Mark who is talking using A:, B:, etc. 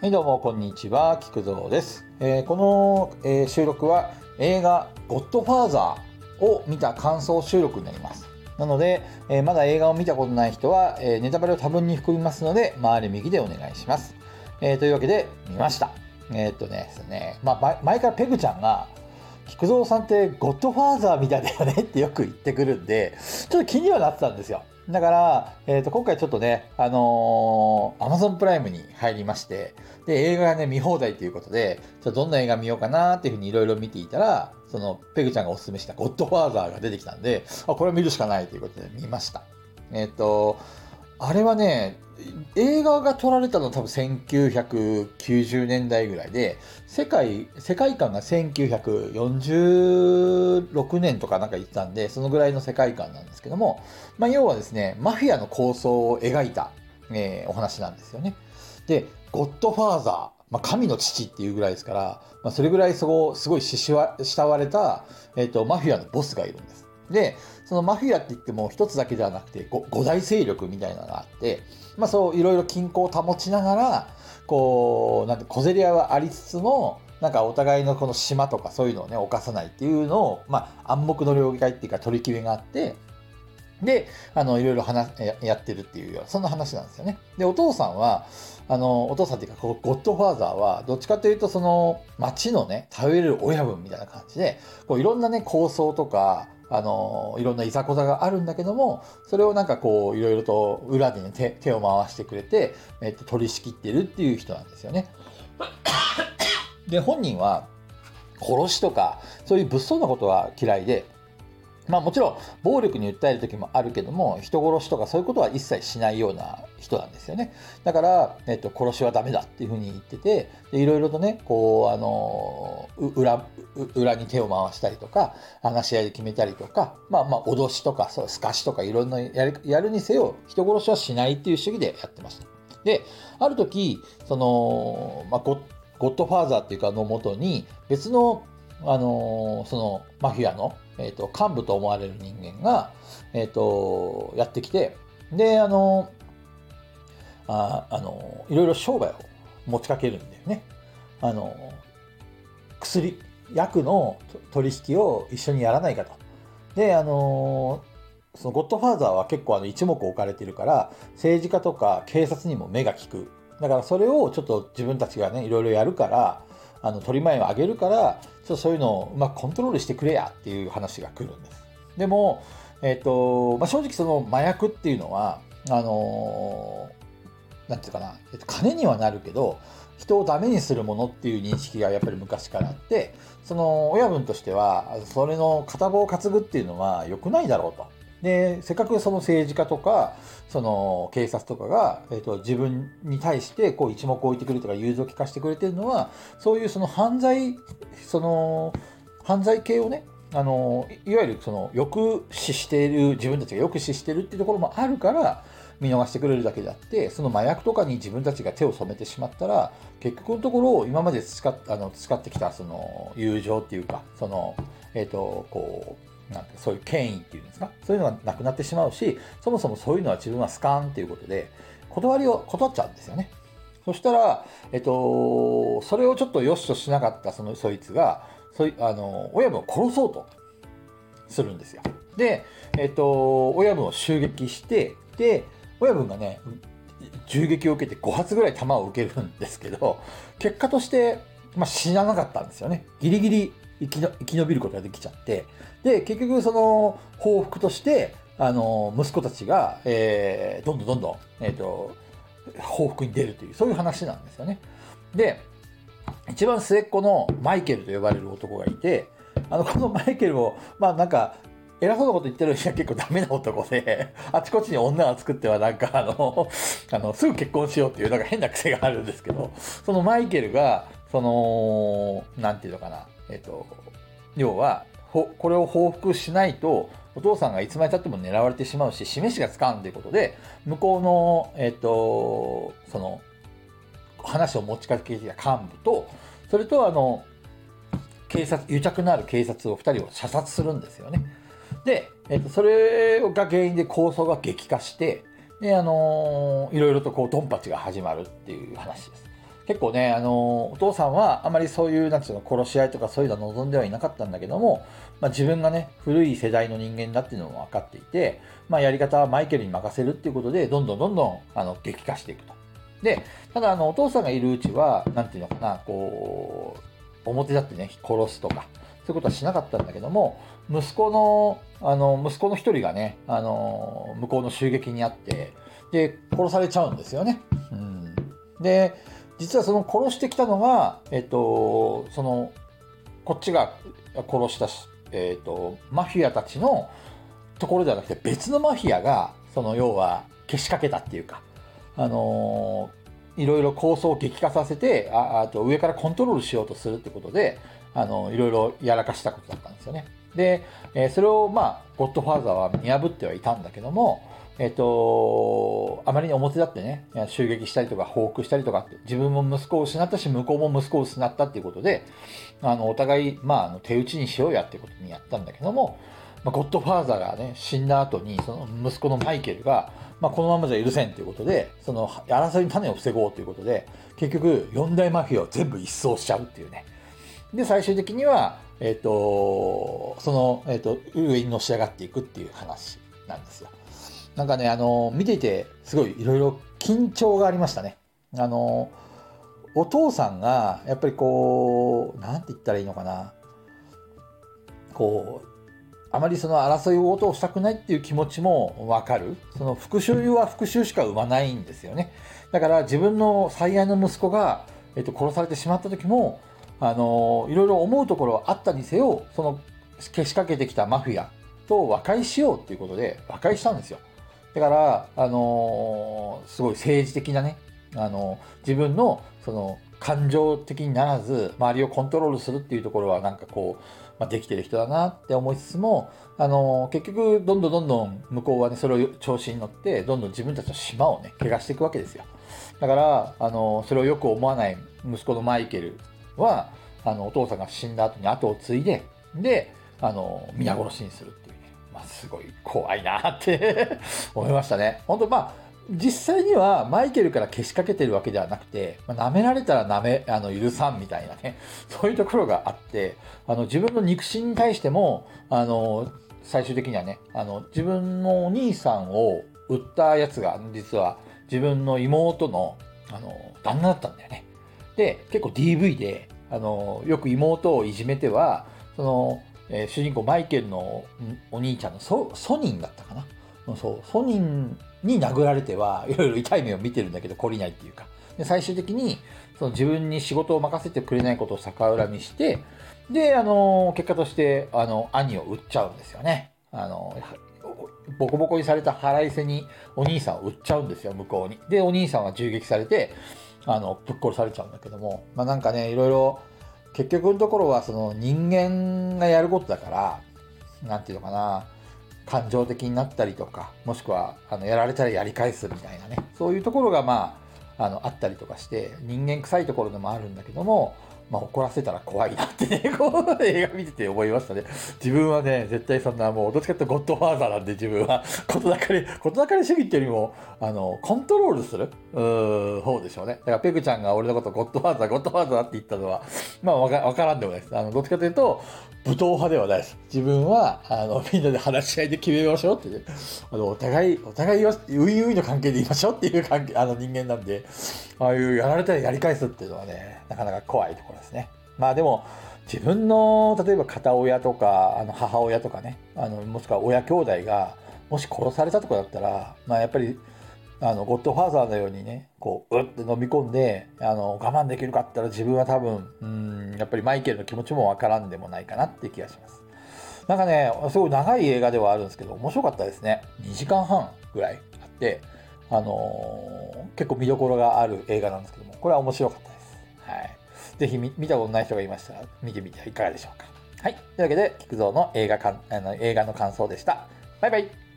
A: はい、どうも、こんにちは。菊蔵です。えーこの、えー収録は映画、ゴッドファーザーを見た感想収録になります。なので、えーまだ映画を見たことない人は、えネタバレを多分に含みますので、回り右でお願いします。えというわけで、見ました。えっとねですね、まあ、前前からペグちゃんが、菊蔵さんってゴッドファーザーみたいだよねってよく言ってくるんで、ちょっと気にはなってたんですよ。だから、えー、と今回ちょっとね、あのー、Amazon プライムに入りまして、で、映画がね、見放題ということで、ちょどんな映画見ようかなっていうふうにいろいろ見ていたら、その、ペグちゃんがおすすめしたゴッドファーザーが出てきたんで、あ、これは見るしかないということで見ました。えっ、と、あれはね、映画が撮られたのは多分1990年代ぐらいで、世界、世界観が1946年とかなんか言ってたんで、そのぐらいの世界観なんですけども、まあ、要はですね、マフィアの構想を描いた、えーお話なんですよね。で、ゴッドファーザー、まあ、神の父っていうぐらいですから、まあ、それぐらいそこ、すごい慕われた、えっ、と、マフィアのボスがいるんです。で、そのマフィアって言っても一つだけではなくて、五大勢力みたいなのがあって、まあそういろいろ均衡を保ちながら、こう、なんて小競り合いはありつつも、なんかお互いのこの島とかそういうのをね、犯さないっていうのを、まあ暗黙の了解っていうか取り決めがあって、で、あの、いろいろ話、やってるっていうような、そんな話なんですよね。で、お父さんは、あの、お父さんっていうか、こうゴッドファーザーは、どっちかというと、その、町のね、頼れる親分みたいな感じで、こういろんなね、構想とか、あの、いろんないざこざがあるんだけども、それをなんかこう、いろいろと裏でね、手手を回してくれて、えっと、取り仕切ってるっていう人なんですよね。で、本人は、殺しとか、そういう物騒なことは嫌いで、まあもちろん暴力に訴える時もあるけども人殺しとかそういうことは一切しないような人なんですよね。だから、えっと、殺しはダメだっていうふうに言ってていろいろとねこうあの裏裏に手を回したりとか話し合いで決めたりとかまあまあ脅しとかそうすかしとかいろんなやるやるにせよ人殺しはしないっていう主義でやってました。である時その、まあ、ゴッドファーザーっていうかのもとに別のあのそのマフィアの、えー、と幹部と思われる人間が、えー、とやってきてであのああのいろいろ商売を持ちかけるんだよね。あの薬薬の取引を一緒にやらないかと。であのそのゴッドファーザーは結構あの一目置かれてるから政治家とか警察にも目が利くだからそれをちょっと自分たちがねいろいろやるからあの取り前を上げるからちょっとそういうのをうまくコントロールしてくれやっていう話が来るんですでも、えっとまあ、正直その麻薬っていうのはあのなんていうかな、えっと、金にはなるけど人をダメにするものっていう認識がやっぱり昔からあってその親分としてはそれの片棒を担ぐっていうのは良くないだろうと。でせっかくその政治家とかその警察とかが、えー、と自分に対してこう一目置いてくるとか融通を聞かせてくれてるのはそういうその犯罪その犯罪系をねあのいわゆるその抑止している自分たちが抑止しているっていうところもあるから見逃してくれるだけであってその麻薬とかに自分たちが手を染めてしまったら結局のところ今まで培っあの培ってきたその友情っていうかそのえっ、とこうなんてそういう権威っていうんですか？そういうのがなくなってしまうしそもそもそういうのは自分はスカーンっていうことで断りを断っちゃうんですよね。そしたら、えっと、それをちょっと良しとしなかったそのそいつがそいあの親分を殺そうとするんですよ。で、えっと、親分を襲撃してで親分がね銃撃を受けて5発ぐらい弾を受けるんですけど結果として、まあ、死ななかったんですよね。ギリギリ生きの生き延びることができちゃって。で結局その報復としてあの息子たちが、えーどんどんどんどん、えー、と報復に出るというそういう話なんですよね。で一番末っ子のマイケルと呼ばれる男がいてあのこのマイケルもまあなんか偉そうなこと言ってるには結構ダメな男で、あちこちに女を作ってはなんかあの、あの、すぐ結婚しようっていうなんか変な癖があるんですけど、そのマイケルが、その、なんていうのかな、えっと、要は、ほこれを報復しないと、お父さんがいつまでたっても狙われてしまうし、示しがつかんということで、向こうの、えっと、その、話を持ちかけてきた幹部と、それとあの、警察、癒着のある警察を2人を射殺するんですよね。で、えっと、それが原因で抗争が激化して、で、あのいろいろとこう、ドンパチが始まるっていう話です。結構ね、あの、お父さんはあまりそういう、なんていうの、殺し合いとかそういうのは望んではいなかったんだけども、まあ、自分がね、古い世代の人間だっていうのも分かっていて、まあ、やり方はマイケルに任せるっていうことで、どんどんどんどん、あの、激化していくと。で、ただ、あの、お父さんがいるうちは、なんていうのかな、こう、表立ってね、殺すとか、そういうことはしなかったんだけども、息子の、あの、息子の一人がね、あの、向こうの襲撃にあって、で、殺されちゃうんですよね。うん。で、実はその殺してきたのが、えっと、その、こっちが殺したし、えっと、マフィアたちのところではなくて別のマフィアが、その要はけしかけたっていうか、あのいろいろ構想を激化させてああと上からコントロールしようとするってことであのいろいろやらかしたことだったんですよね。で、えー、それをまあゴッドファーザーは見破ってはいたんだけども、えっ、と、あまりに表立ってね、襲撃したりとか報復したりとかって、自分も息子を失ったし、向こうも息子を失ったっていうことで、あの、お互い、まあ、手打ちにしようやっていうことにやったんだけども、まあ、ゴッドファーザーがね、死んだ後に、その息子のマイケルが、まあ、このままじゃ許せんということで、その争いの種を防ごうということで、結局、四大マフィアを全部一掃しちゃうっていうね。で、最終的には、えっ、と、その、えっ、と、上にのし上がっていくっていう話なんですよ。なんかね、あの、見ていて、すごいいろいろ緊張がありましたね。あの、お父さんが、やっぱりこう、なんて言ったらいいのかな。こう、あまりその争い事をしたくないっていう気持ちもわかる。その復讐は復讐しか生まないんですよね。だから自分の最愛の息子が、えっと、殺されてしまった時も、あの、いろいろ思うところはあったにせよ、その、けしかけてきたマフィアと和解しようっていうことで和解したんですよ。だから、あのすごい政治的なね、あの自分の、その、感情的にならず、周りをコントロールするっていうところは、なんかこう、まあ、できてる人だなって思いつつも、あの結局どんどんどんどん向こうはねそれを調子に乗ってどんどん自分たちの島をね怪我していくわけですよ。だからあのそれをよく思わない息子のマイケルはあのお父さんが死んだ後に後を継いでであの皆殺しにするっていう、すごい怖いなって 思いましたね本当まあ実際にはマイケルからけしかけてるわけではなくて、まあ、舐められたら舐め、あの、許さんみたいなね、そういうところがあって、あの、自分の肉親に対しても、あの、最終的にはね、あの、自分のお兄さんを売ったやつが、実は自分の妹の、あの、旦那だったんだよね。で、結構 DV で、あの、よく妹をいじめては、その、えー、主人公マイケルのお兄ちゃんのソソニンだったかな？そう、ソニンに殴られては いろいろ痛い目を見てるんだけど懲りないっていうか。で最終的にその自分に仕事を任せてくれないことを逆恨みしてであの結果としてあの兄を売っちゃうんですよね。あのボコボコにされた腹いせにお兄さんを売っちゃうんですよ向こうに。でお兄さんは銃撃されてあのぶっ殺されちゃうんだけども。まあなんかねいろいろ結局のところはその人間がやることだから何て言うのかな感情的になったりとか、もしくは、あの、やられたらやり返すみたいなね、そういうところが、まあ、あの、あったりとかして、人間臭いところでもあるんだけども、まあ、怒らせたら怖いなってね、こう、映画見てて思いましたね。自分はね、絶対そんな、もう、どっちかっていうとゴッドファーザーなんで、自分は、ことだかり、ことだかり主義っていうよりも、あの、コントロールする、うー方でしょうね。だから、ペグちゃんが俺のことゴッドファーザー、ゴッドファーザーって言ったのは、まあ、わかわからんでもないです。あの、どっちかというと、武闘派ではないです。自分は、あの、みんなで話し合いで決めましょうってね。あの、お互い、お互いウィンウィンの関係でいましょうっていう関係、あの人間なんで、ああいうやられたらやり返すっていうのはね、なかなか怖いところですね。まあでも、自分の、例えば片親とか、あの母親とかね、あの、もしくは親兄弟が、もし殺されたとかだったら、まあやっぱり、あの、ゴッドファーザーのようにね、こう、うって飲み込んで、あの、我慢できるかって言ったら自分は多分、うん、やっぱりマイケルの気持ちもわからんでもないかなって気がします。なんかね、すごい長い映画ではあるんですけど、面白かったですね。2時間半ぐらいあって、あのー、結構見どころがある映画なんですけども、これは面白かった。ぜひ見たことない人がいましたら、見てみてはいかがでしょうか。はい。というわけで、菊蔵の映画かんあの映画の感想でした。バイバイ。